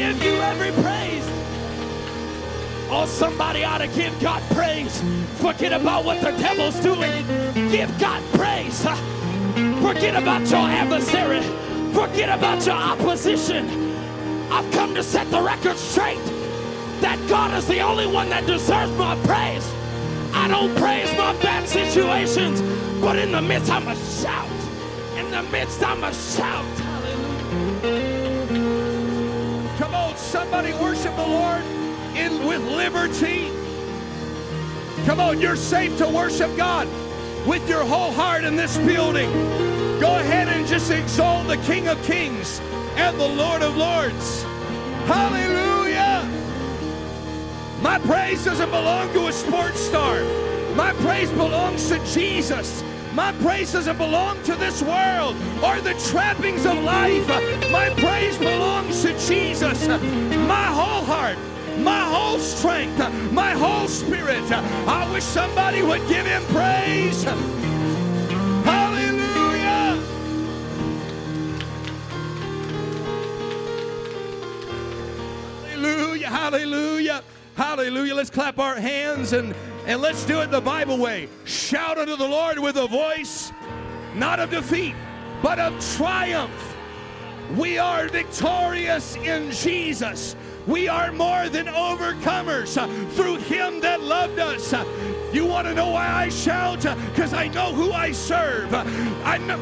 give you every praise. Oh, somebody ought to give God praise. Forget about what the devil's doing. Give God praise. Forget about your adversary. Forget about your opposition. I've come to set the record straight that God is the only one that deserves my praise. I don't praise my bad situations, but in the midst, I'm a shout. In the midst, I'm a shout. Somebody worship the Lord in with liberty. Come on, you're safe to worship God with your whole heart in this building. Go ahead and just exalt the King of Kings and the Lord of Lords. Hallelujah. My praise doesn't belong to a sports star. My praise belongs to Jesus. My praise doesn't belong to this world or the trappings of life. My praise belongs to Jesus. My whole heart, my whole strength, my whole spirit. I wish somebody would give him praise. Hallelujah. Hallelujah. Hallelujah. Hallelujah. Let's clap our hands and, and let's do it the Bible way. Shout unto the Lord with a voice, not of defeat, but of triumph. We are victorious in Jesus. We are more than overcomers uh, through Him that loved us. Uh, You want to know why I shout? Because I know who I serve. Uh, I know.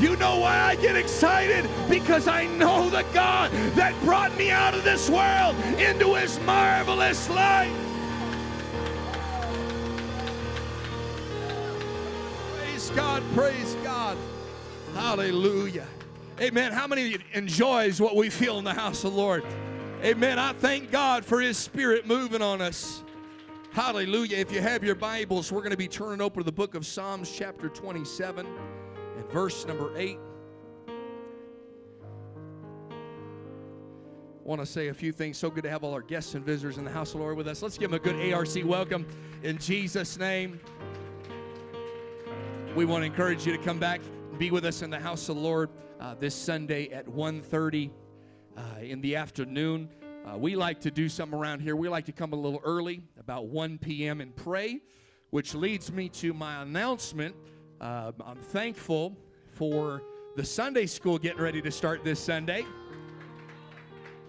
You know why I get excited? Because I know the God that brought me out of this world into His marvelous light. God, praise God. Hallelujah. Amen. How many enjoys what we feel in the house of the Lord? Amen. I thank God for His Spirit moving on us. Hallelujah. If you have your Bibles, we're going to be turning over to the book of Psalms, chapter 27, and verse number 8. Want to say a few things. So good to have all our guests and visitors in the house of the Lord with us. Let's give them a good ARC welcome in Jesus' name. We want to encourage you to come back and be with us in the house of the Lord uh, this Sunday at 1.30 uh, in the afternoon. Uh, we like to do something around here. We like to come a little early, about 1 p.m., and pray, which leads me to my announcement. Uh, I'm thankful for the Sunday school getting ready to start this Sunday.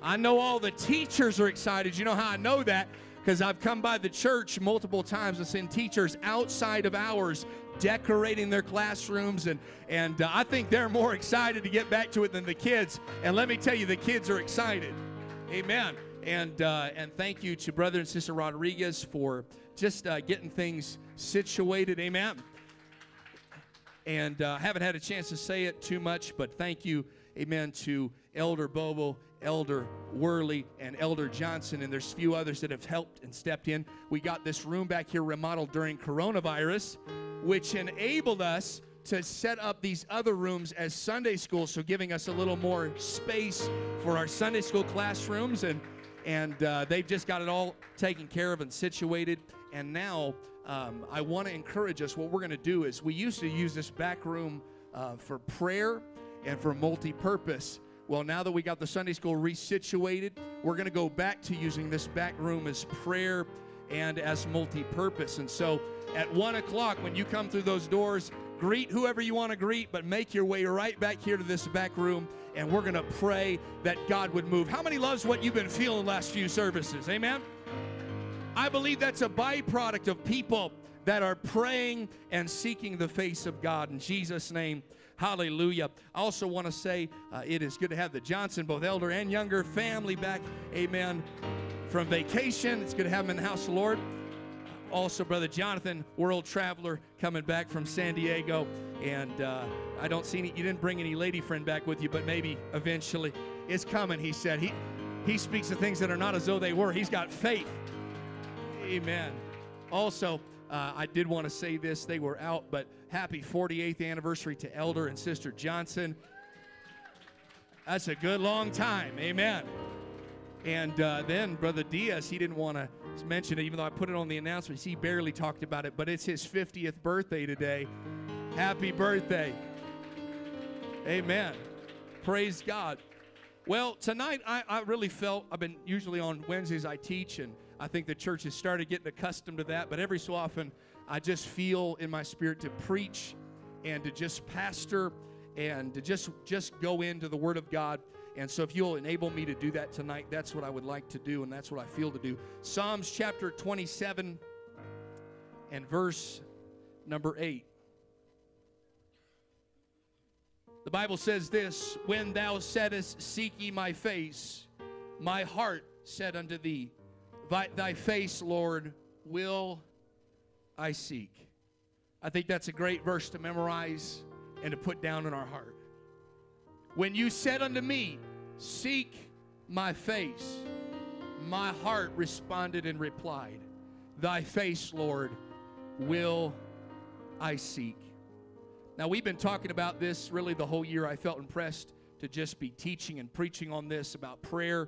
I know all the teachers are excited. You know how I know that? Because I've come by the church multiple times and seen teachers outside of hours decorating their classrooms, and and uh, I think they're more excited to get back to it than the kids. And let me tell you, the kids are excited. Amen. And uh, and thank you to brother and sister Rodriguez for just uh, getting things situated. Amen. And uh, haven't had a chance to say it too much, but thank you, amen, to Elder Bobo, Elder Worley, and Elder Johnson, and there's a few others that have helped and stepped in. We got this room back here remodeled during coronavirus, which enabled us to set up these other rooms as Sunday school, so giving us a little more space for our Sunday school classrooms, and and uh, they've just got it all taken care of and situated. And now um, I want to encourage us. What we're going to do is we used to use this back room uh, for prayer and for multi-purpose. Well, now that we got the Sunday school resituated, we're going to go back to using this back room as prayer and as multi-purpose. And so, at one o'clock, when you come through those doors, greet whoever you want to greet, but make your way right back here to this back room, and we're going to pray that God would move. How many loves what you've been feeling last few services? Amen. I believe that's a byproduct of people that are praying and seeking the face of God. In Jesus' name, hallelujah. I also want to say uh, it is good to have the Johnson, both elder and younger family back, amen, from vacation. It's good to have them in the house of the Lord. Also, Brother Jonathan, world traveler, coming back from San Diego. And uh, I don't see any, you didn't bring any lady friend back with you, but maybe eventually it's coming, he said. He, he speaks of things that are not as though they were. He's got faith. Amen. Also, uh, I did want to say this. They were out, but happy 48th anniversary to Elder and Sister Johnson. That's a good long time. Amen. And uh, then Brother Diaz, he didn't want to mention it, even though I put it on the announcements. He barely talked about it, but it's his 50th birthday today. Happy birthday. Amen. Praise God. Well, tonight I, I really felt I've been usually on Wednesdays I teach, and I think the church has started getting accustomed to that. But every so often, I just feel in my spirit to preach and to just pastor and to just just go into the Word of God. And so, if you'll enable me to do that tonight, that's what I would like to do, and that's what I feel to do. Psalms chapter 27 and verse number 8. The Bible says this When thou saidst, Seek ye my face, my heart said unto thee, Thy face, Lord, will I seek. I think that's a great verse to memorize and to put down in our heart. When you said unto me, Seek my face, my heart responded and replied, Thy face, Lord, will I seek. Now, we've been talking about this really the whole year. I felt impressed to just be teaching and preaching on this about prayer.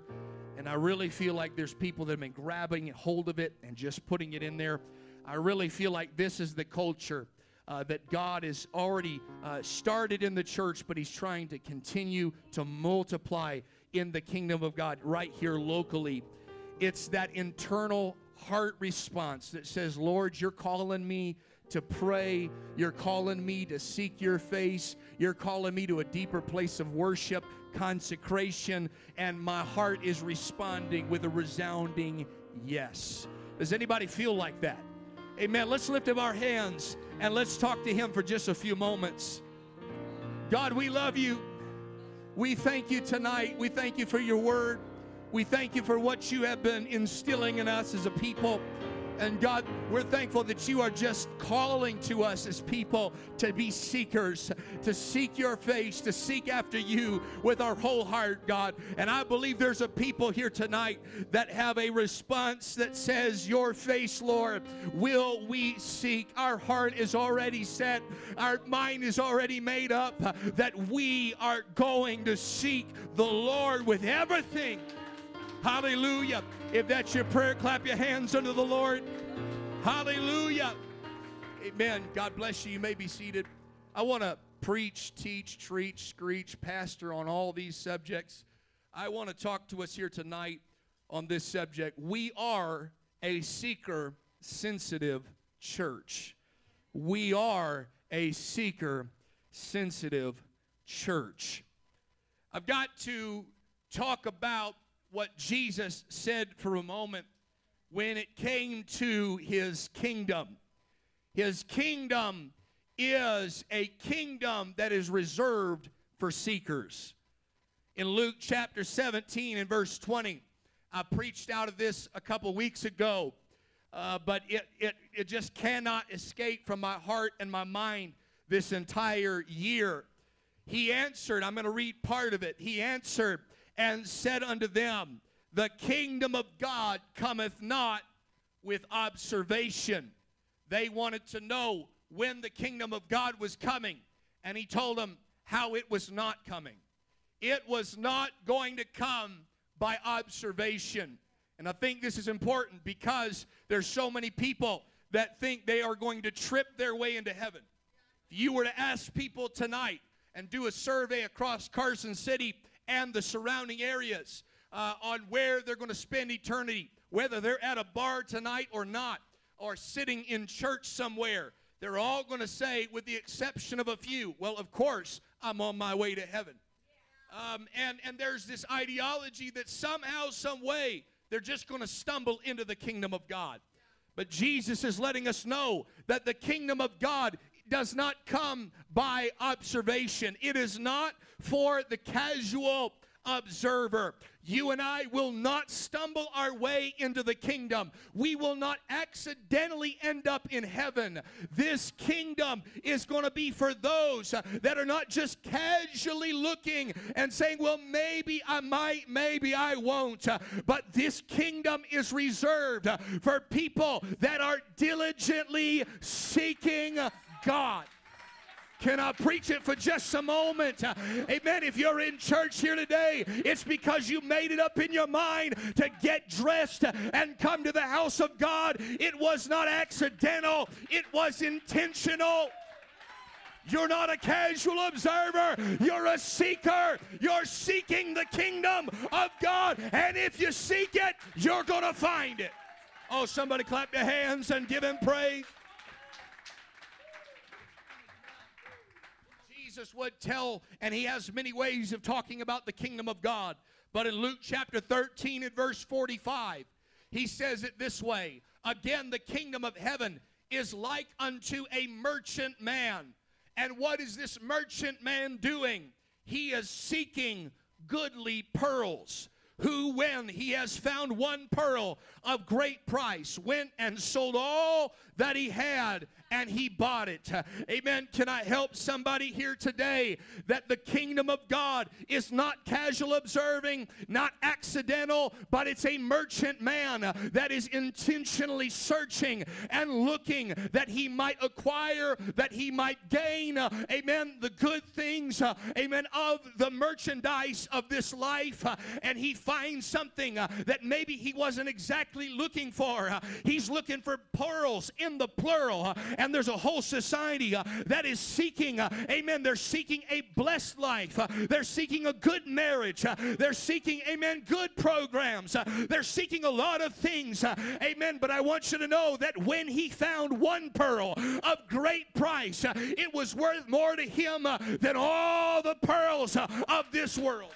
And I really feel like there's people that have been grabbing hold of it and just putting it in there. I really feel like this is the culture uh, that God has already uh, started in the church, but He's trying to continue to multiply in the kingdom of God right here locally. It's that internal heart response that says, Lord, you're calling me to pray. You're calling me to seek your face. You're calling me to a deeper place of worship, consecration, and my heart is responding with a resounding yes. Does anybody feel like that? Amen. Let's lift up our hands and let's talk to Him for just a few moments. God, we love you. We thank you tonight. We thank you for your word. We thank you for what you have been instilling in us as a people. And God, we're thankful that you are just calling to us as people to be seekers, to seek your face, to seek after you with our whole heart, God. And I believe there's a people here tonight that have a response that says, Your face, Lord, will we seek. Our heart is already set, our mind is already made up that we are going to seek the Lord with everything. Hallelujah. If that's your prayer, clap your hands unto the Lord. Hallelujah. Amen. God bless you. You may be seated. I want to preach, teach, treat, screech, pastor on all these subjects. I want to talk to us here tonight on this subject. We are a seeker sensitive church. We are a seeker sensitive church. I've got to talk about what Jesus said for a moment when it came to his kingdom. His kingdom is a kingdom that is reserved for seekers. In Luke chapter 17 and verse 20, I preached out of this a couple weeks ago, uh, but it, it, it just cannot escape from my heart and my mind this entire year. He answered, I'm going to read part of it. He answered, and said unto them, The kingdom of God cometh not with observation. They wanted to know when the kingdom of God was coming, and he told them how it was not coming. It was not going to come by observation. And I think this is important because there's so many people that think they are going to trip their way into heaven. If you were to ask people tonight and do a survey across Carson City and the surrounding areas uh, on where they're going to spend eternity, whether they're at a bar tonight or not, or sitting in church somewhere. They're all going to say, with the exception of a few, well, of course, I'm on my way to heaven. Um, and, and there's this ideology that somehow, some way, they're just going to stumble into the kingdom of God. But Jesus is letting us know that the kingdom of God does not come by observation. It is not for the casual observer. You and I will not stumble our way into the kingdom. We will not accidentally end up in heaven. This kingdom is going to be for those that are not just casually looking and saying, well, maybe I might, maybe I won't. But this kingdom is reserved for people that are diligently seeking God. Can I preach it for just a moment? Amen. If you're in church here today, it's because you made it up in your mind to get dressed and come to the house of God. It was not accidental, it was intentional. You're not a casual observer, you're a seeker. You're seeking the kingdom of God. And if you seek it, you're going to find it. Oh, somebody clap your hands and give him praise. Jesus would tell, and he has many ways of talking about the kingdom of God. But in Luke chapter 13 and verse 45, he says it this way Again, the kingdom of heaven is like unto a merchant man. And what is this merchant man doing? He is seeking goodly pearls who, when he has found one pearl of great price, went and sold all that he had and he bought it. Amen. Can I help somebody here today that the kingdom of God is not casual observing, not accidental, but it's a merchant man that is intentionally searching and looking that he might acquire, that he might gain, amen, the good things, amen, of the merchandise of this life. And he finds something that maybe he wasn't exactly looking for. He's looking for pearls in the plural and there's a whole society uh, that is seeking, uh, amen, they're seeking a blessed life. Uh, they're seeking a good marriage. Uh, they're seeking, amen, good programs. Uh, they're seeking a lot of things, uh, amen. But I want you to know that when he found one pearl of great price, it was worth more to him than all the pearls of this world.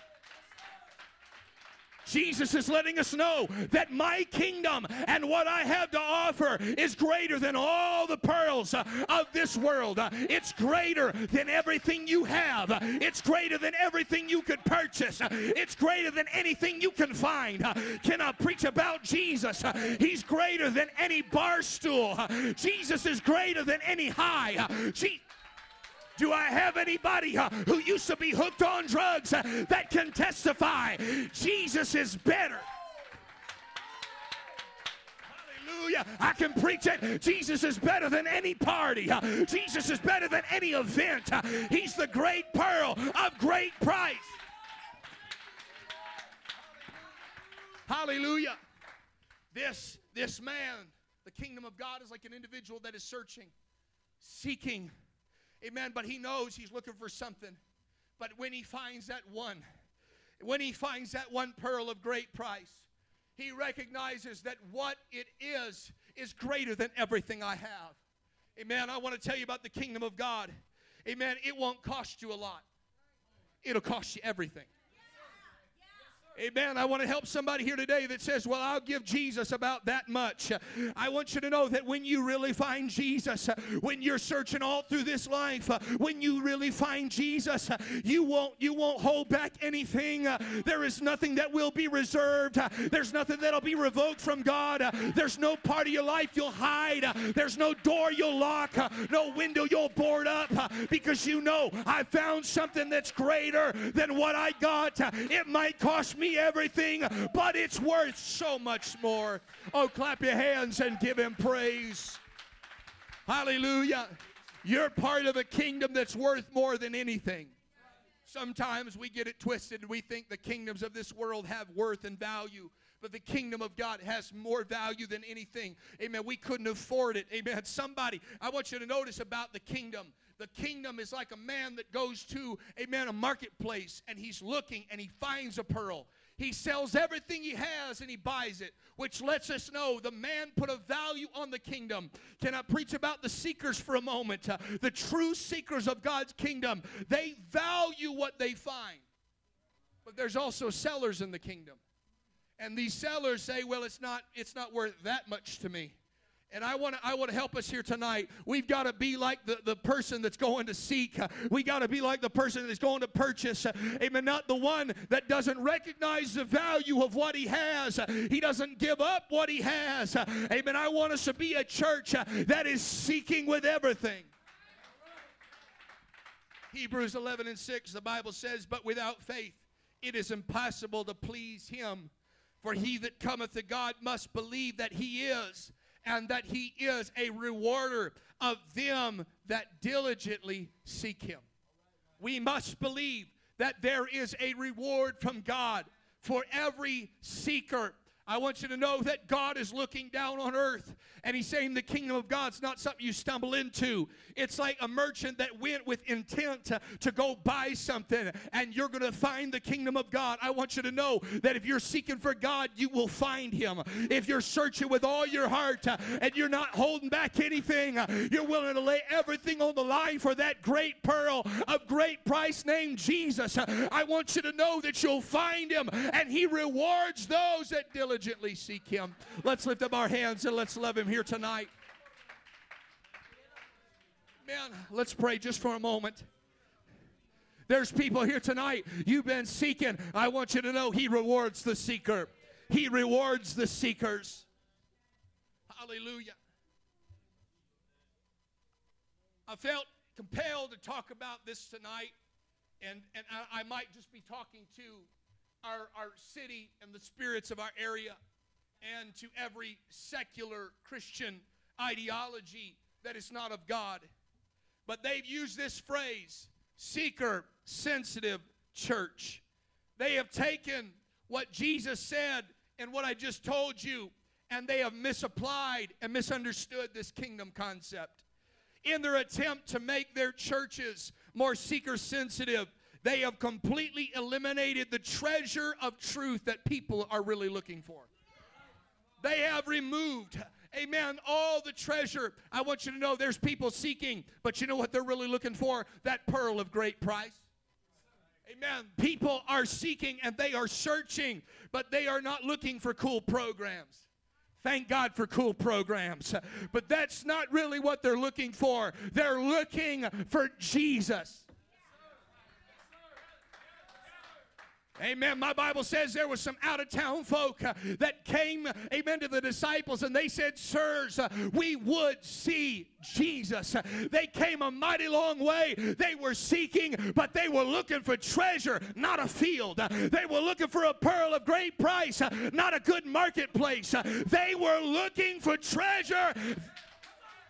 Jesus is letting us know that my kingdom and what I have to offer is greater than all the pearls uh, of this world. Uh, it's greater than everything you have. Uh, it's greater than everything you could purchase. Uh, it's greater than anything you can find. Uh, can I preach about Jesus? He's greater than any bar stool. Jesus is greater than any high. Do I have anybody uh, who used to be hooked on drugs uh, that can testify Jesus is better? Hallelujah. I can preach it. Jesus is better than any party. Uh, Jesus is better than any event. He's the great pearl of great price. Hallelujah. This this man, the kingdom of God is like an individual that is searching, seeking Amen. But he knows he's looking for something. But when he finds that one, when he finds that one pearl of great price, he recognizes that what it is is greater than everything I have. Amen. I want to tell you about the kingdom of God. Amen. It won't cost you a lot, it'll cost you everything. Amen. I want to help somebody here today that says, Well, I'll give Jesus about that much. I want you to know that when you really find Jesus, when you're searching all through this life, when you really find Jesus, you won't you won't hold back anything. There is nothing that will be reserved. There's nothing that'll be revoked from God. There's no part of your life you'll hide. There's no door you'll lock, no window you'll board up because you know I found something that's greater than what I got. It might cost me me everything, but it's worth so much more. Oh, clap your hands and give him praise. Hallelujah. You're part of a kingdom that's worth more than anything. Sometimes we get it twisted. We think the kingdoms of this world have worth and value but the kingdom of God has more value than anything. Amen. We couldn't afford it. Amen. Somebody, I want you to notice about the kingdom. The kingdom is like a man that goes to, amen, a marketplace and he's looking and he finds a pearl. He sells everything he has and he buys it, which lets us know the man put a value on the kingdom. Can I preach about the seekers for a moment? Uh, the true seekers of God's kingdom, they value what they find. But there's also sellers in the kingdom. And these sellers say, well, it's not, it's not worth that much to me. And I want to I want to help us here tonight. We've got to be like the, the person that's going to seek. We got to be like the person that's going to purchase. Amen. Not the one that doesn't recognize the value of what he has. He doesn't give up what he has. Amen. I want us to be a church that is seeking with everything. Hebrews 11 and 6, the Bible says, But without faith it is impossible to please him. For he that cometh to God must believe that he is and that he is a rewarder of them that diligently seek him. We must believe that there is a reward from God for every seeker I want you to know that God is looking down on earth And he's saying the kingdom of God's not something you stumble into. It's like a merchant that went with intent to, to go buy something, and you're going to find the kingdom of God. I want you to know that if you're seeking for God, you will find him. If you're searching with all your heart uh, and you're not holding back anything, uh, you're willing to lay everything on the line for that great pearl of great price named Jesus. Uh, I want you to know that you'll find him, and he rewards those that diligently seek him. Let's lift up our hands and let's love him here tonight. Man, let's pray just for a moment. There's people here tonight, you've been seeking. I want you to know He rewards the seeker, He rewards the seekers. Hallelujah. I felt compelled to talk about this tonight, and, and I, I might just be talking to our, our city and the spirits of our area and to every secular Christian ideology that is not of God. But they've used this phrase, seeker sensitive church. They have taken what Jesus said and what I just told you, and they have misapplied and misunderstood this kingdom concept. In their attempt to make their churches more seeker sensitive, they have completely eliminated the treasure of truth that people are really looking for. They have removed, amen, all the treasure. I want you to know there's people seeking, but you know what they're really looking for? That pearl of great price. Amen. People are seeking and they are searching, but they are not looking for cool programs. Thank God for cool programs. But that's not really what they're looking for. They're looking for Jesus. Amen. My Bible says there was some out of town folk uh, that came, amen, to the disciples and they said, Sirs, uh, we would see Jesus. Uh, they came a mighty long way. They were seeking, but they were looking for treasure, not a field. Uh, they were looking for a pearl of great price, uh, not a good marketplace. They were looking for treasure,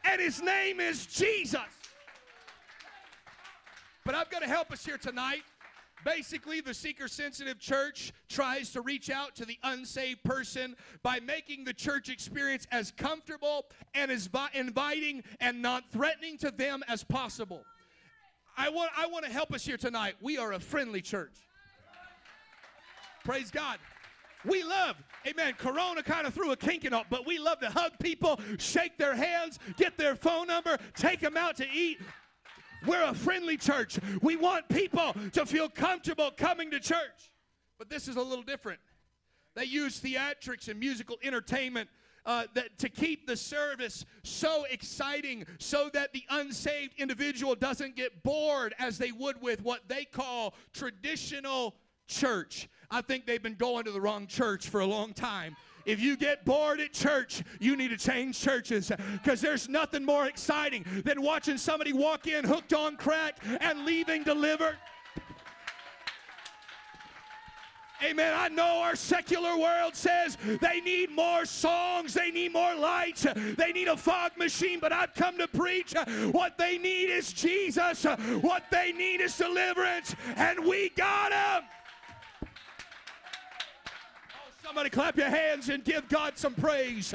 and his name is Jesus. But I've got to help us here tonight. Basically, the seeker sensitive church tries to reach out to the unsaved person by making the church experience as comfortable and as vi- inviting and not threatening to them as possible. I want, I want to help us here tonight. We are a friendly church. Praise God. We love, amen. Corona kind of threw a kink in it, but we love to hug people, shake their hands, get their phone number, take them out to eat. We're a friendly church. We want people to feel comfortable coming to church. But this is a little different. They use theatrics and musical entertainment uh, that, to keep the service so exciting so that the unsaved individual doesn't get bored as they would with what they call traditional church. I think they've been going to the wrong church for a long time. If you get bored at church, you need to change churches because there's nothing more exciting than watching somebody walk in hooked on crack and leaving delivered. Amen. I know our secular world says they need more songs, they need more lights, they need a fog machine, but I've come to preach what they need is Jesus, what they need is deliverance, and we got him. Somebody clap your hands and give God some praise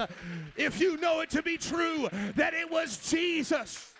if you know it to be true that it was Jesus.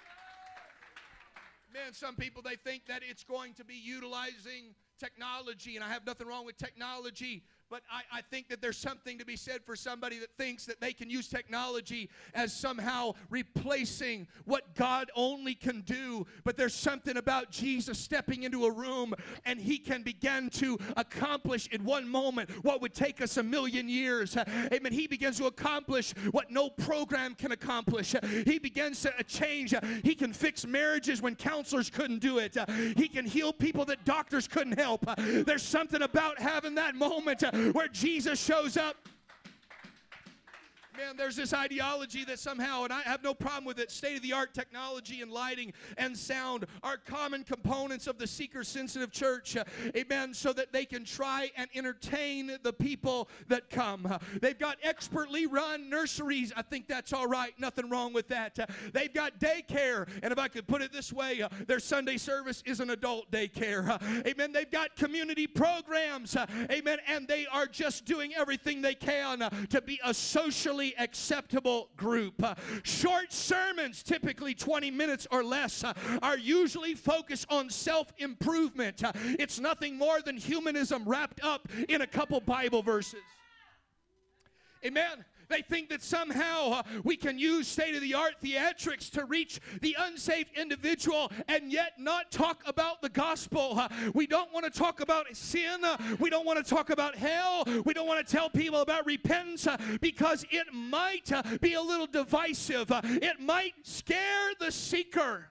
Man, some people they think that it's going to be utilizing technology, and I have nothing wrong with technology but I, I, think that there's something to be said for somebody that thinks that they can use technology as somehow replacing what God only can do. But there's something about Jesus stepping into a room and he can begin to accomplish in one moment what would take us a million years. Amen. He begins to accomplish what no program can accomplish. He begins to change. He can fix marriages when counselors couldn't do it. He can heal people that doctors couldn't help. There's something about having that moment where Jesus shows up man, there's this ideology that somehow, and I have no problem with it, state of the art technology and lighting and sound are common components of the seeker sensitive church. Uh, amen. So that they can try and entertain the people that come. Uh, they've got expertly run nurseries. I think that's all right. Nothing wrong with that. Uh, they've got daycare. And if I could put it this way, their Sunday service is an adult daycare. Amen. They've got community programs. Amen. And they are just doing everything they can to be a socially acceptable group. Uh, short sermons, typically 20 minutes or less, uh, are usually focused on self improvement. Uh, it's nothing more than humanism wrapped up in a couple Bible verses. Amen. They think that somehow uh, we can use state of the art theatrics to reach the unsaved individual and yet not talk about the gospel. Uh, we don't want to talk about sin. Uh, we don't want to talk about hell. We don't want to tell people about repentance because it might be a little divisive. It might scare the seeker.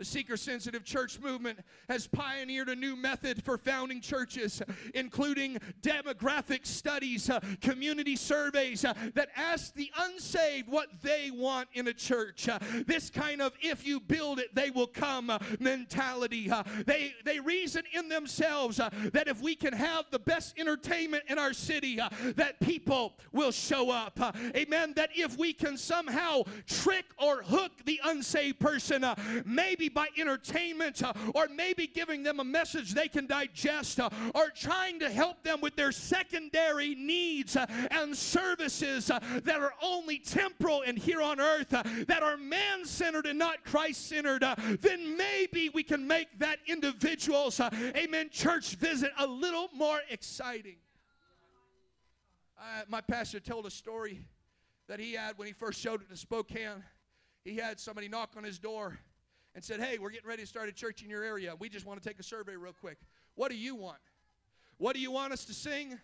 The seeker sensitive church movement has pioneered a new method for founding churches, including demographic studies, uh, community surveys uh, that ask the unsaved what they want in a church. Uh, this kind of if you build it, they will come uh, mentality. Uh, they, they reason in themselves uh, that if we can have the best entertainment in our city, that people will show up. amen. That if we can somehow trick or hook the unsaved person, maybe by entertainment uh, or maybe giving them a message they can digest uh, or trying to help them with their secondary needs uh, and services that are only temporal and here on earth, that are man centered and not Christ centered, then maybe we can make that individual's, amen, church visit a little more exciting. my pastor told a story that he had when he first showed it to Spokane. He had somebody knock on his door and said, Hey, we're getting ready to start a church in your area. We just want to take a survey real quick. What do you want? What do you want us to sing?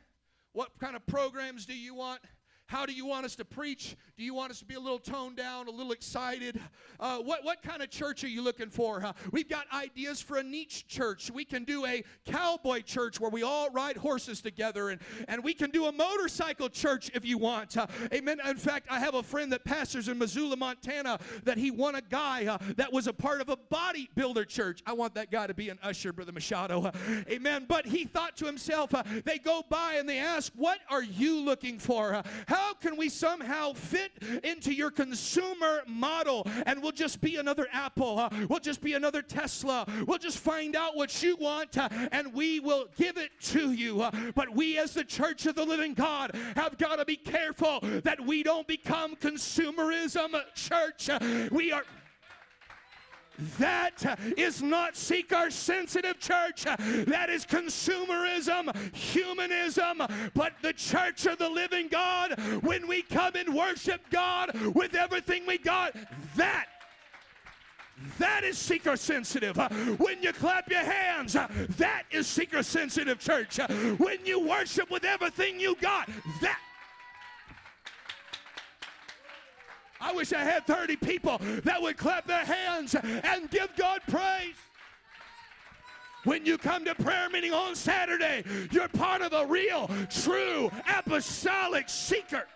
What kind of programs do you want? How do you want us to preach? Do you want us to be a little toned down, a little excited? Uh, what, what kind of church are you looking for? Huh? We've got ideas for a niche church. We can do a cowboy church where we all ride horses together, and, and we can do a motorcycle church if you want. Uh, amen. In fact, I have a friend that pastors in Missoula, Montana, that he won a guy uh, that was a part of a bodybuilder church. I want that guy to be an usher, Brother Machado. Amen. But he thought to himself, they go by and they ask, What are you looking for? Uh, how can we somehow fit into your consumer model and we'll just be another Apple? Uh, we'll just be another Tesla. We'll just find out what you want uh, and we will give it to you. Uh, but we, as the church of the living God, have got to be careful that we don't become consumerism church. We are. That is not seeker sensitive church. That is consumerism, humanism. But the church of the living God, when we come and worship God with everything we got, that that is seeker sensitive. When you clap your hands, that is seeker sensitive, church. When you worship with everything you got, that I wish I had 30 people that would clap their hands and give God praise. When you come to prayer meeting on Saturday, you're part of a real, true, apostolic seeker.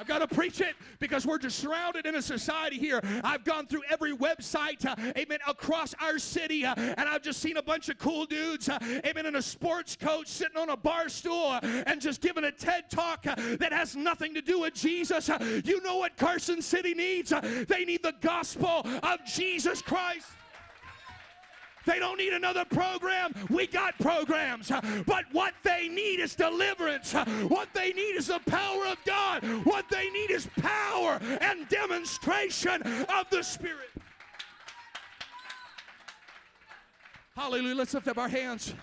I've got to preach it because we're just surrounded in a society here. I've gone through every website, uh, amen, across our city, uh, and I've just seen a bunch of cool dudes, uh, amen, in a sports coat sitting on a bar stool uh, and just giving a TED talk uh, that has nothing to do with Jesus. Uh, you know what Carson City needs? they need the gospel of Jesus Christ. They don't need another program. We got programs. But what they need is deliverance. What they need is the power of God. What they need is power and demonstration of the Spirit. Hallelujah. Let's lift up our hands.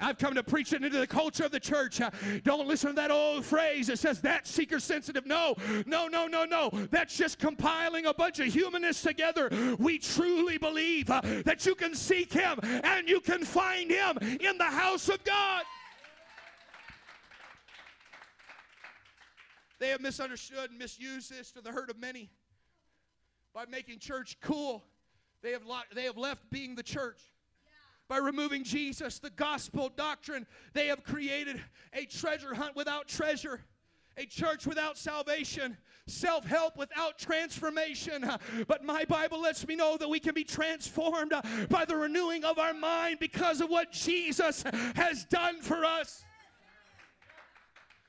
I've come to preach it into the culture of the church. Uh, don't listen to that old phrase that says that seeker sensitive. No, no, no, no, no. That's just compiling a bunch of humanists together. We truly believe uh, that you can seek Him and you can find Him in the house of God. They have misunderstood and misused this to the hurt of many by making church cool. They have, they have left being the church by removing Jesus, the gospel doctrine. They have created a treasure hunt without treasure, a church without salvation, self help without transformation. But my Bible lets me know that we can be transformed by the renewing of our mind because of what Jesus has done for us.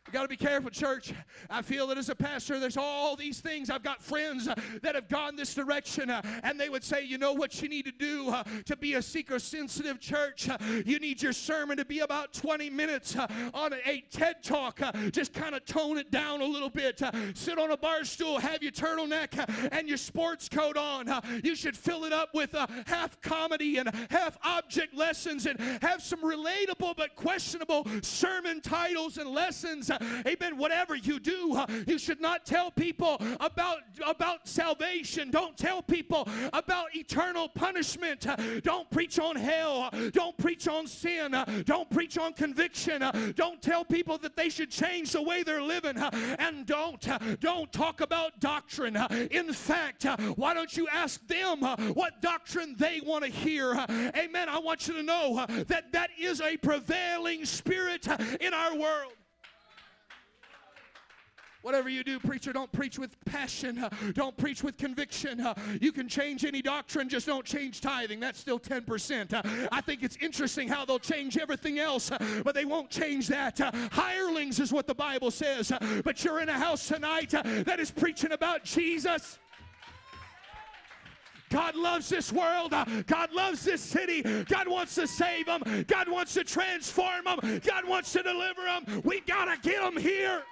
We got to be careful, church. I feel that as a pastor, there's all these things. I've got friends uh, that have gone this direction, uh, and they would say, you know what you need to do uh, to be a seeker sensitive church? Uh, you need your sermon to be about 20 minutes uh, on a TED talk. Uh, just kind of tone it down a little bit. sit on a bar stool, have your turtleneck and your sports coat on. you should fill it up with half comedy and half object lessons and have some relatable but questionable sermon titles and lessons amen, whatever you do, uh, you should not tell people about, about salvation. Don't tell people about eternal punishment. Uh, don't preach on hell. Uh, don't preach on sin. Uh, don't preach on conviction. Uh, don't tell people that they should change the way they're living. Uh, and don't, don't talk about doctrine. In fact, why don't you ask them what doctrine they want to hear? Amen. I want you to know that that is a prevailing spirit in our world. Whatever you do, preacher, don't preach with passion. Uh, don't preach with conviction. Uh, you can change any doctrine, just don't change tithing. That's still 10%. Uh, I think it's interesting how they'll change everything else, uh, but they won't change that. Uh, hirelings is what the Bible says. Uh, but you're in a house tonight that is preaching about Jesus. God loves this world. God loves this city. God wants to save them. God wants to transform them. God wants to deliver them. We got to get them here.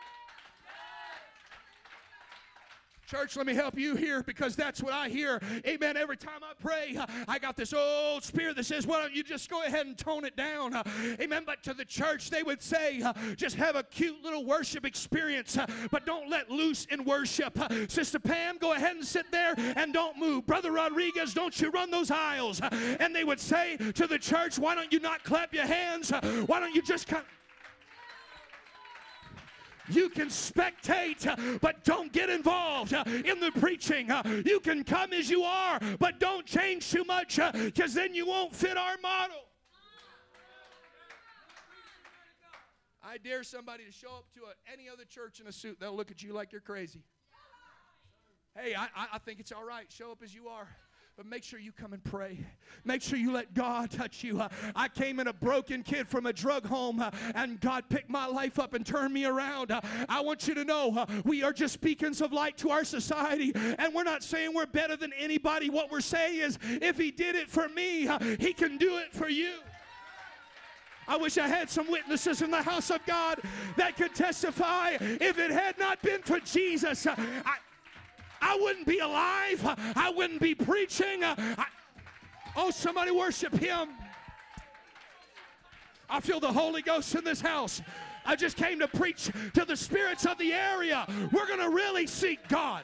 Church, let me help you here because that's what I hear. Amen. Every time I pray, I got this old spirit that says, Why don't you just go ahead and tone it down? Amen. But to the church, they would say, Just have a cute little worship experience, but don't let loose in worship. Sister Pam, go ahead and sit there and don't move. Brother Rodriguez, don't you run those aisles. And they would say to the church, Why don't you not clap your hands? Why don't you just kind you can spectate, uh, but don't get involved uh, in the preaching. Uh, you can come as you are, but don't change too much because then you won't fit our model. I dare somebody to show up to a, any other church in a suit, they'll look at you like you're crazy. Hey, I, I think it's all right. Show up as you are. But make sure you come and pray. Make sure you let God touch you. Uh, I came in a broken kid from a drug home, uh, and God picked my life up and turned me around. Uh, I want you to know we are just beacons of light to our society, and we're not saying we're better than anybody. What we're saying is, if He did it for me, He can do it for you. I wish I had some witnesses in the house of God that could testify if it had not been for Jesus. I, I wouldn't be alive. I wouldn't be preaching. I, oh, somebody worship him. I feel the Holy Ghost in this house. I just came to preach to the spirits of the area. We're going to really seek God.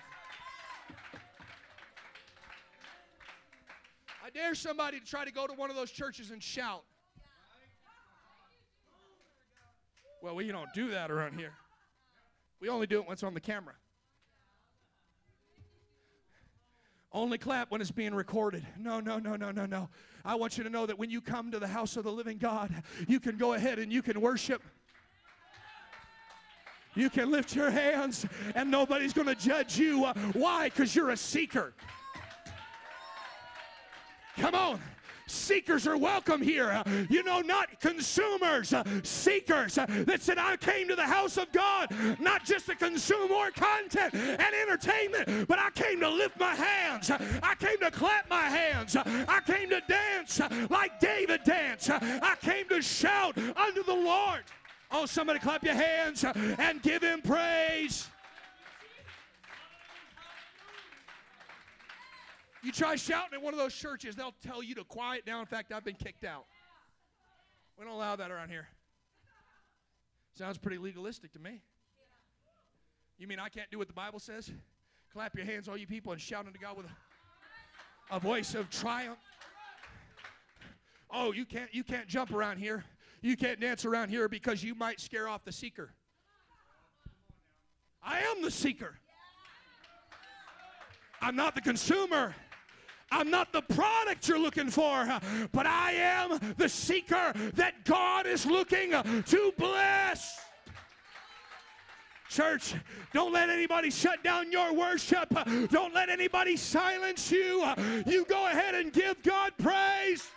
I dare somebody to try to go to one of those churches and shout. Well, we don't do that around here. We only do it it's on the camera. Only clap when it's being recorded. No, no, no, no, no, no. I want you to know that when you come to the house of the living God, you can go ahead and you can worship. You can lift your hands and nobody's going to judge you. Why? Because you're a seeker. Come on. Seekers are welcome here. You know, not consumers, uh, seekers uh, that said, I came to the house of God not just to consume more content and entertainment, but I came to lift my hands. I came to clap my hands. I came to dance uh, like David danced. I came to shout unto the Lord. Oh, somebody clap your hands and give him praise. You try shouting at one of those churches, they'll tell you to quiet down. In fact, I've been kicked out. We don't allow that around here. Sounds pretty legalistic to me. You mean I can't do what the Bible says? Clap your hands, all you people, and shout unto God with a, a voice of triumph. Oh, you can't you can't jump around here. You can't dance around here because you might scare off the seeker. I am the seeker. I'm not the consumer. I'm not the product you're looking for, but I am the seeker that God is looking to bless. Church, don't let anybody shut down your worship. Don't let anybody silence you. You go ahead and give God praise.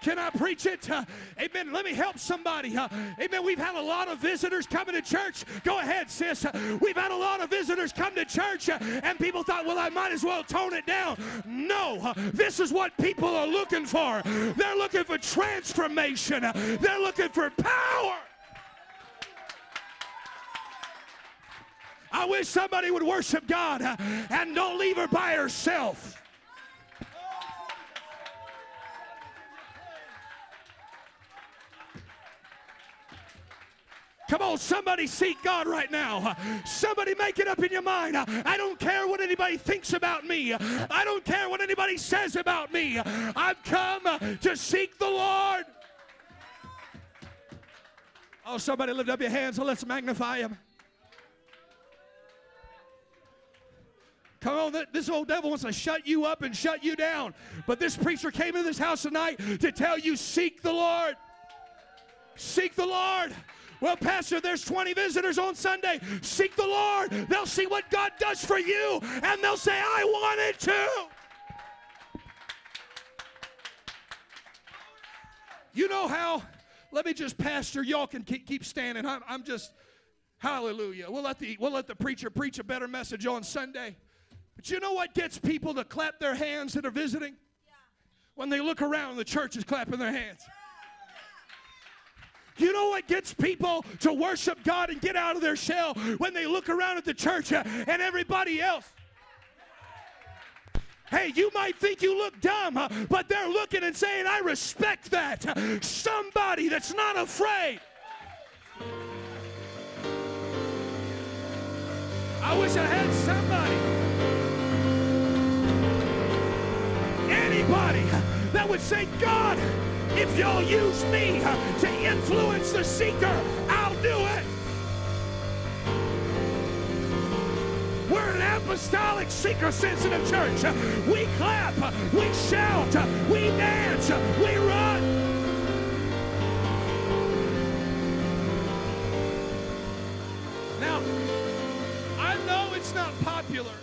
Can I preach it? Uh, amen. Let me help somebody. Uh, amen. We've had a lot of visitors coming to church. Go ahead, sis. Uh, we've had a lot of visitors come to church, uh, and people thought, well, I might as well tone it down. No, uh, this is what people are looking for. They're looking for transformation, Uh, they're looking for power. I wish somebody would worship God and don't leave her by herself. Come on, somebody seek God right now. Somebody make it up in your mind. I don't care what anybody thinks about me. I don't care what anybody says about me. I've come to seek the Lord. Oh, somebody lift up your hands and let's magnify him. Come on, this old devil wants to shut you up and shut you down. But this preacher came in this house tonight to tell you seek the Lord. Seek the Lord. Well, Pastor, there's 20 visitors on Sunday. Seek the Lord. They'll see what God does for you, and they'll say, I want it too. You know how? Let me just, Pastor, y'all can keep, keep standing. I'm, I'm just, hallelujah. We'll let, the, we'll let the preacher preach a better message on Sunday. But you know what gets people to clap their hands that are visiting? When they look around, the church is clapping their hands. You know what gets people to worship God and get out of their shell when they look around at the church uh, and everybody else? Hey, you might think you look dumb, uh, but they're looking and saying, I respect that. Somebody that's not afraid. I wish I had somebody, anybody that would say, God, if you'll use me to influence the seeker, I'll do it. We're an apostolic seeker sensitive church. We clap, we shout, we dance, we run. Now, I know it's not popular.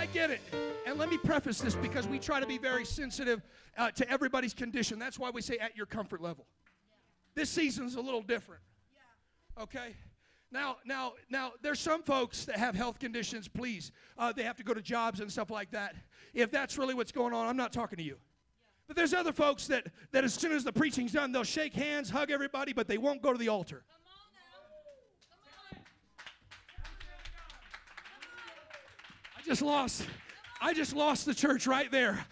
I get it. And let me preface this because we try to be very sensitive uh, to everybody's condition. That's why we say at your comfort level. Yeah. This season's a little different. Yeah. Okay? Now, now, now, there's some folks that have health conditions. Please, uh, they have to go to jobs and stuff like that. If that's really what's going on, I'm not talking to you. But there's other folks that, that as soon as the preaching's done, they'll shake hands, hug everybody, but they won't go to the altar. I just lost. I just lost the church right there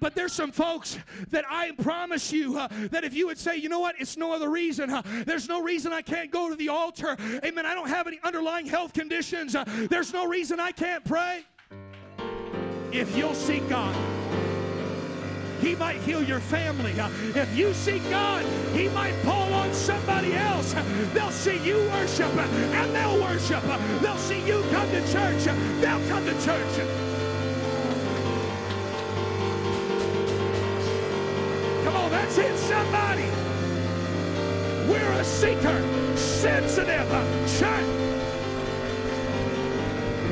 but there's some folks that I promise you uh, that if you would say, you know what, it's no other reason. Uh, there's no reason I can't go to the altar. Amen. I don't have any underlying health conditions. Uh, there's no reason I can't pray. If you'll seek God, He might heal your family. If you seek God, He might pull on somebody else. They'll see you worship and they'll worship. They'll see you come to church. They'll come to church. Come on, that's it, somebody. We're a seeker, sensitive church.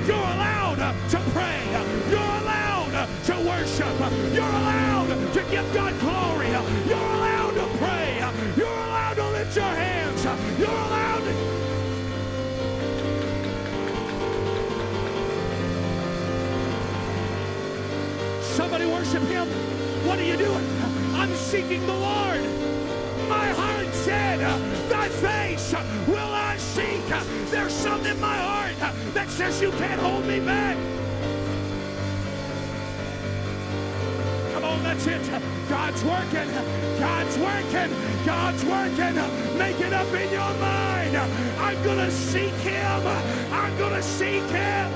You're allowed to pray. You're allowed to worship. You're allowed to give God glory. You're allowed to pray. You're allowed to lift your hands. You're allowed to. Somebody worship him. What are you doing? I'm seeking the Lord. My heart said, Thy face will I seek. There's something in my heart that says you can't hold me back. On, that's it. God's working. God's working. God's working. Make it up in your mind. I'm going to seek him. I'm going to seek him.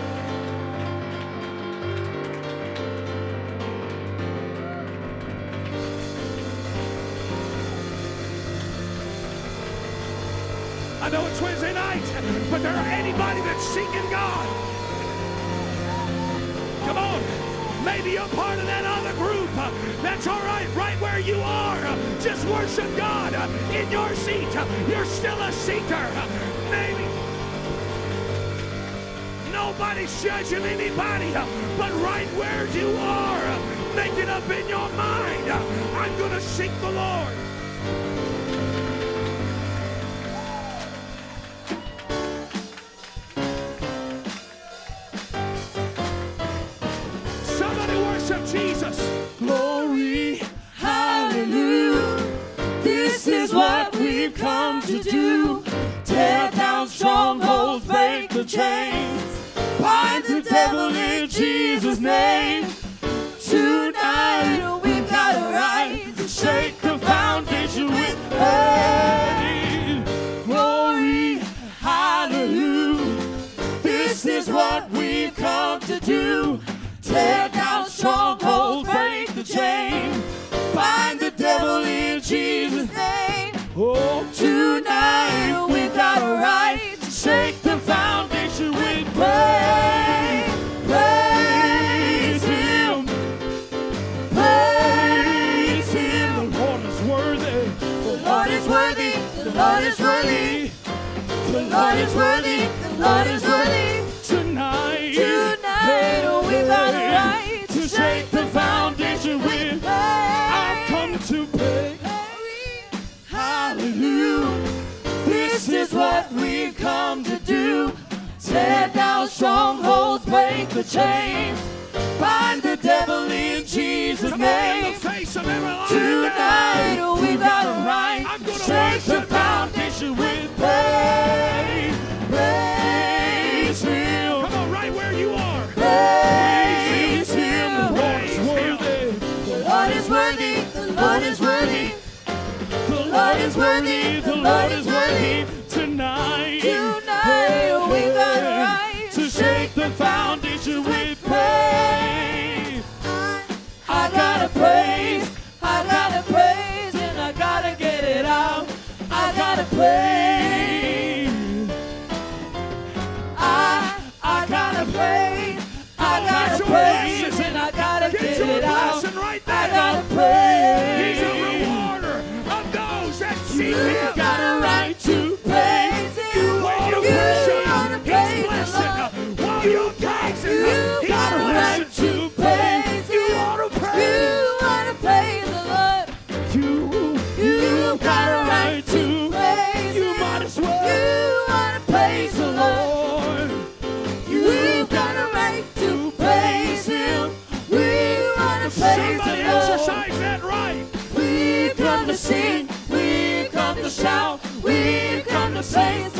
I know it's Wednesday night, but there are anybody that's seeking God. Come on. Maybe you're part of that other group. That's all right, right where you are. Just worship God in your seat. You're still a seeker. Maybe nobody's judging anybody, but right where you are, make it up in your mind. I'm going to seek the Lord. name. Tonight we got a right to shake the foundation with pain. Glory, hallelujah. This is what we've come to do. Tear down strongholds. Lord is worthy. The Lord is worthy. Tonight. Tonight. Oh, we got a right to shake the foundation with. I've come to pray. Hallelujah. This is what we've come to do. Tear down strongholds, break the chains. Bind the devil in Jesus' name. Tonight, oh, we got a right. is worthy, the Lord is worthy. Tonight, tonight we got a right to shake the foundation with praise. I gotta praise, I gotta praise, and I gotta get it out. I gotta praise. I I gotta praise, I gotta praise, and I gotta get, it out. I gotta praise. Yeah. saints.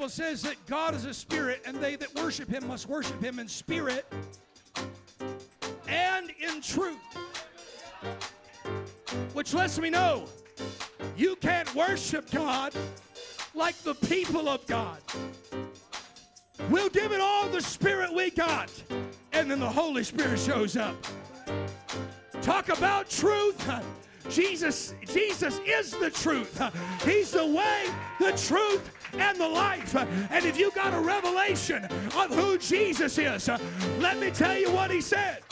Bible says that God is a spirit, and they that worship him must worship him in spirit and in truth. Which lets me know you can't worship God like the people of God. We'll give it all the spirit we got, and then the Holy Spirit shows up. Talk about truth. Jesus, Jesus is the truth. He's the way, the truth, and the life. And if you got a revelation of who Jesus is, let me tell you what he said.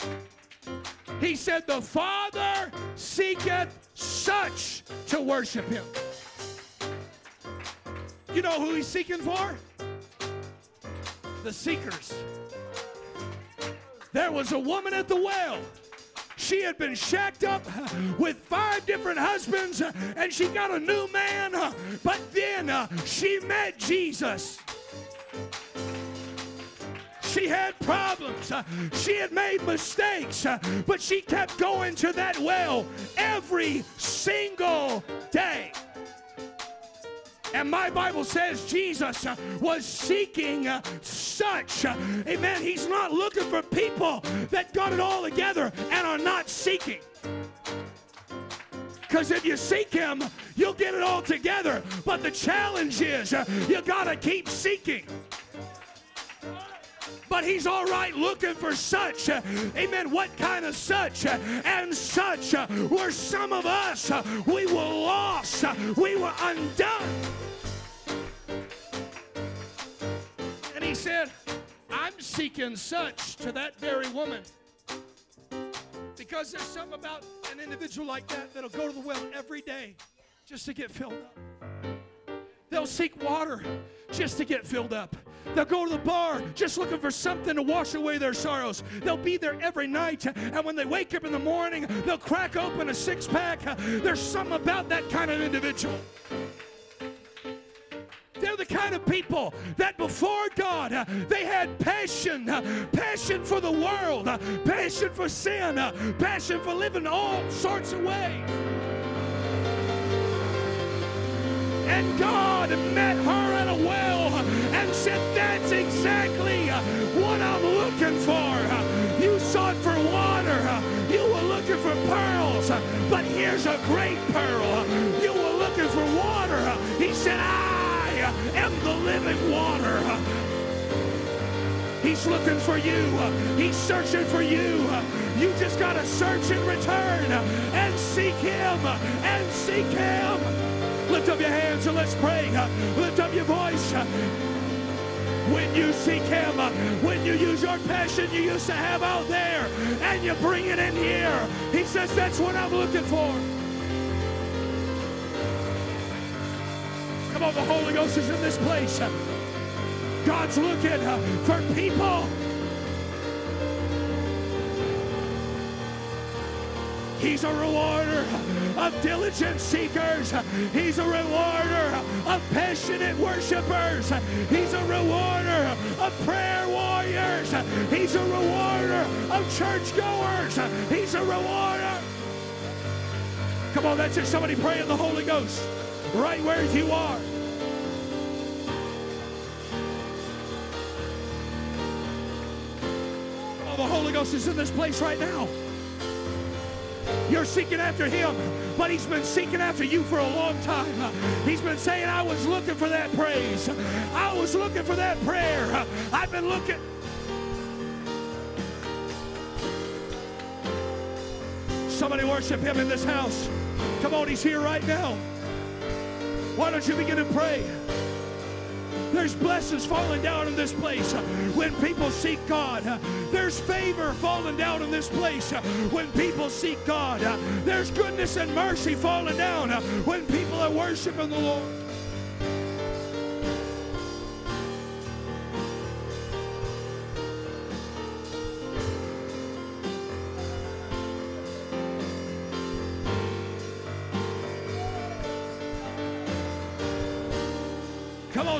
He said, The Father seeketh such to worship him. You know who he's seeking for? The seekers. There was a woman at the well she had been shacked up with five different husbands and she got a new man, but then uh, she met Jesus. She had problems. She had made mistakes, but she kept going to that well every single day. And my Bible says Jesus uh, was seeking uh, such. Uh, amen. He's not looking for people that got it all together and are not seeking. Because if you seek Him, you'll get it all together. But the challenge is you got to keep seeking but he's all right looking for such. Amen. What kind of such? And such were some of us. We were lost. We were undone. And he said, I'm seeking such to that very woman. Because there's something about an individual like that that'll go to the well every day just to get filled up. They'll seek water just to get filled up. They'll go to the bar just looking for something to wash away their sorrows. They'll be there every night, and when they wake up in the morning, they'll crack open a six pack. There's something about that kind of individual. They're the kind of people that before God, they had passion, passion for the world, passion for sin, passion for living all sorts of ways. And God met her at a well and said, That's exactly uh, what I'm looking for. You sought for water, you were looking for pearls, but here's a great pearl. You were looking for water. He said, I am the living water. He's looking for you. He's searching for you. You just got to search in return and seek Him and seek Him. Lift up your hands and let's pray. Lift up your voice. When you seek Him, when you use your passion you used to have out there and you bring it in here, He says, That's what I'm looking for. Come on, the Holy Ghost is in this place. God's looking for people He's a rewarder of diligent seekers. He's a rewarder of passionate worshipers. He's a rewarder of prayer warriors. He's a rewarder of churchgoers. He's a rewarder. Come on, that's it. Somebody pray in the Holy Ghost right where you are. Oh, the Holy Ghost is in this place right now. You're seeking after him, but he's been seeking after you for a long time. He's been saying, I was looking for that praise. I was looking for that prayer. I've been looking. Somebody worship him in this house. Come on, he's here right now. Why don't you begin to pray? There's blessings falling down in this place when people seek God. There's favor falling down in this place when people seek God. There's goodness and mercy falling down when people are worshiping the Lord.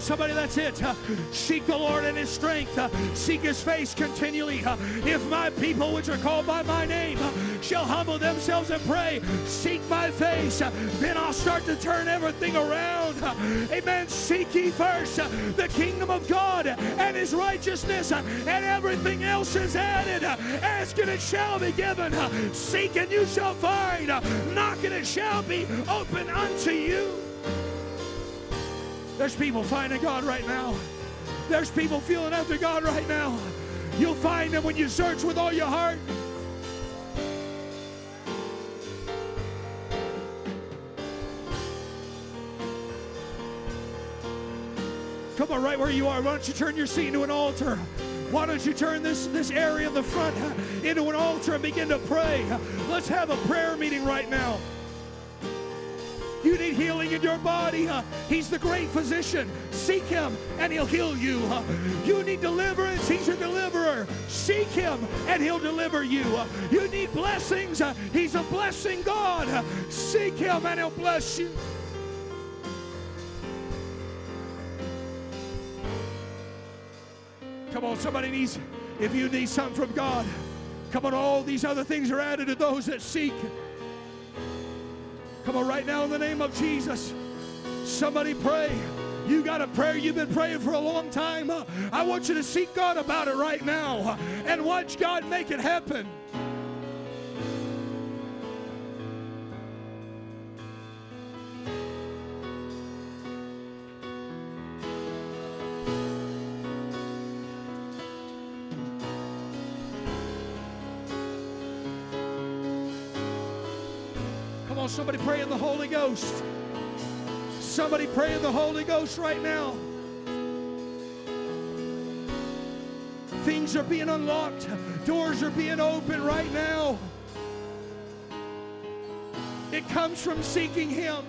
Somebody, that's it. Uh, seek the Lord in his strength. Uh, seek his face continually. Uh, if my people, which are called by my name, uh, shall humble themselves and pray, seek my face, uh, then I'll start to turn everything around. Uh, amen. Seek ye first the kingdom of God and his righteousness, and everything else is added. Ask and it shall be given. Seek and you shall find. Knock and it shall be open unto you. There's people finding God right now. There's people feeling after God right now. You'll find Him when you search with all your heart. Come on, right where you are. Why don't you turn your seat into an altar? Why don't you turn this, this area in the front into an altar and begin to pray? Let's have a prayer meeting right now. Need healing in your body. Uh, he's the great physician. Seek him and he'll heal you. Uh, you need deliverance. He's your deliverer. Seek him and he'll deliver you. Uh, you need blessings. He's a blessing God. Seek him and he'll bless you. Come on, somebody needs, if you need something from God, come on, all these other things are added to those that seek. Come on, right now in the name of Jesus. Somebody pray. You got a prayer you've been praying for a long time. I want you to seek God about it right now and watch God make it happen. Somebody pray in the Holy Ghost. Somebody pray in the Holy Ghost right now. Things are being unlocked, doors are being opened right now. It comes from seeking Him.